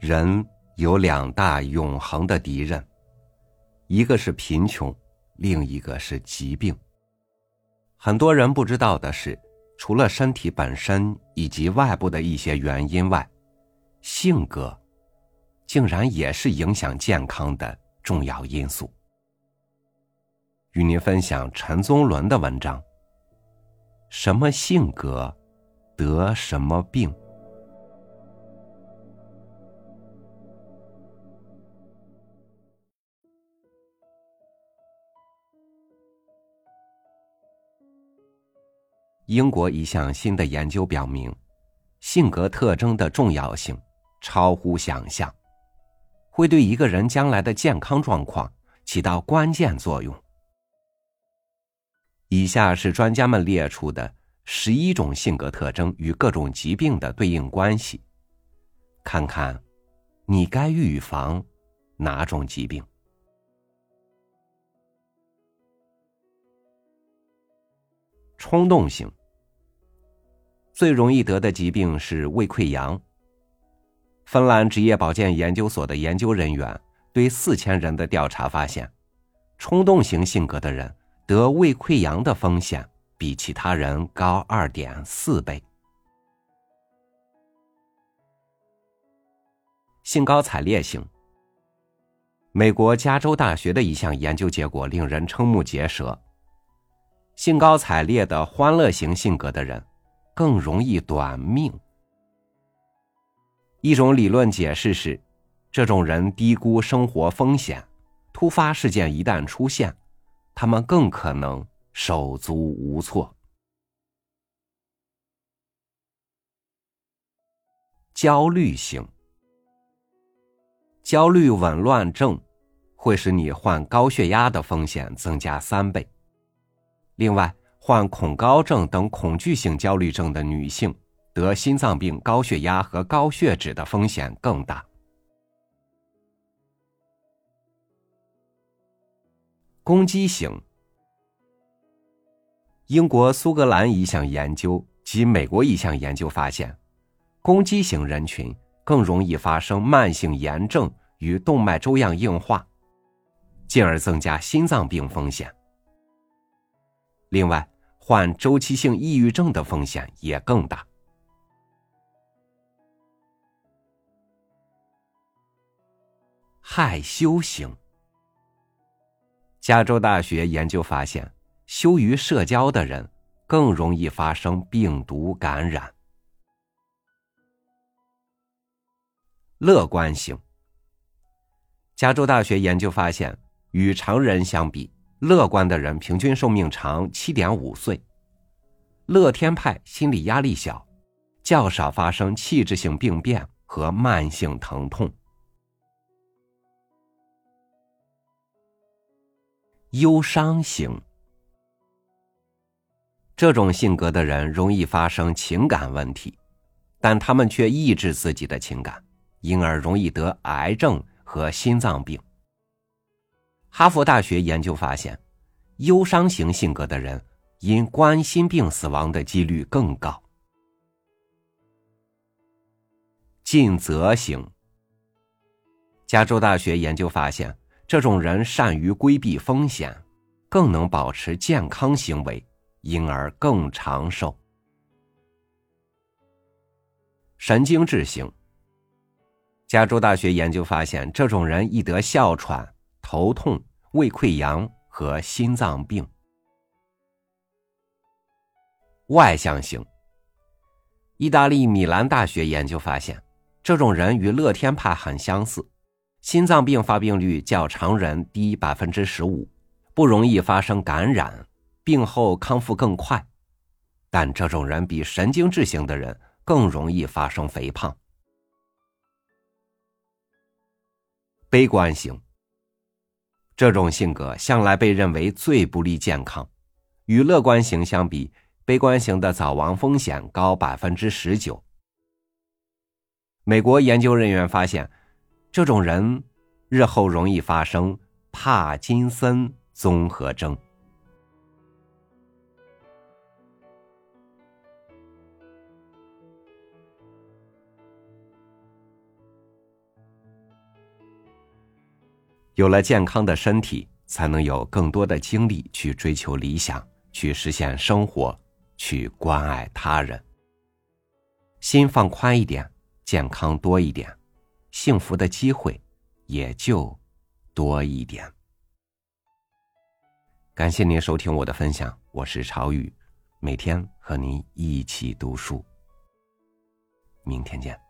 人有两大永恒的敌人，一个是贫穷，另一个是疾病。很多人不知道的是，除了身体本身以及外部的一些原因外，性格竟然也是影响健康的重要因素。与您分享陈宗伦的文章：什么性格得什么病？英国一项新的研究表明，性格特征的重要性超乎想象，会对一个人将来的健康状况起到关键作用。以下是专家们列出的十一种性格特征与各种疾病的对应关系，看看你该预防哪种疾病。冲动性。最容易得的疾病是胃溃疡。芬兰职业保健研究所的研究人员对四千人的调查发现，冲动型性格的人得胃溃疡的风险比其他人高二点四倍。兴高采烈型。美国加州大学的一项研究结果令人瞠目结舌：兴高采烈的欢乐型性格的人。更容易短命。一种理论解释是，这种人低估生活风险，突发事件一旦出现，他们更可能手足无措。焦虑型，焦虑紊乱症会使你患高血压的风险增加三倍。另外。患恐高症等恐惧性焦虑症的女性，得心脏病、高血压和高血脂的风险更大。攻击型。英国苏格兰一项研究及美国一项研究发现，攻击型人群更容易发生慢性炎症与动脉粥样硬化，进而增加心脏病风险。另外，患周期性抑郁症的风险也更大。害羞型。加州大学研究发现，羞于社交的人更容易发生病毒感染。乐观型。加州大学研究发现，与常人相比。乐观的人平均寿命长七点五岁，乐天派心理压力小，较少发生器质性病变和慢性疼痛。忧伤型，这种性格的人容易发生情感问题，但他们却抑制自己的情感，因而容易得癌症和心脏病。哈佛大学研究发现，忧伤型性格的人因冠心病死亡的几率更高。尽责型。加州大学研究发现，这种人善于规避风险，更能保持健康行为，因而更长寿。神经质型。加州大学研究发现，这种人易得哮喘。头痛、胃溃疡和心脏病。外向型。意大利米兰大学研究发现，这种人与乐天派很相似，心脏病发病率较常人低百分之十五，不容易发生感染，病后康复更快。但这种人比神经质型的人更容易发生肥胖。悲观型。这种性格向来被认为最不利健康，与乐观型相比，悲观型的早亡风险高百分之十九。美国研究人员发现，这种人日后容易发生帕金森综合症。有了健康的身体，才能有更多的精力去追求理想，去实现生活，去关爱他人。心放宽一点，健康多一点，幸福的机会也就多一点。感谢您收听我的分享，我是朝雨，每天和您一起读书。明天见。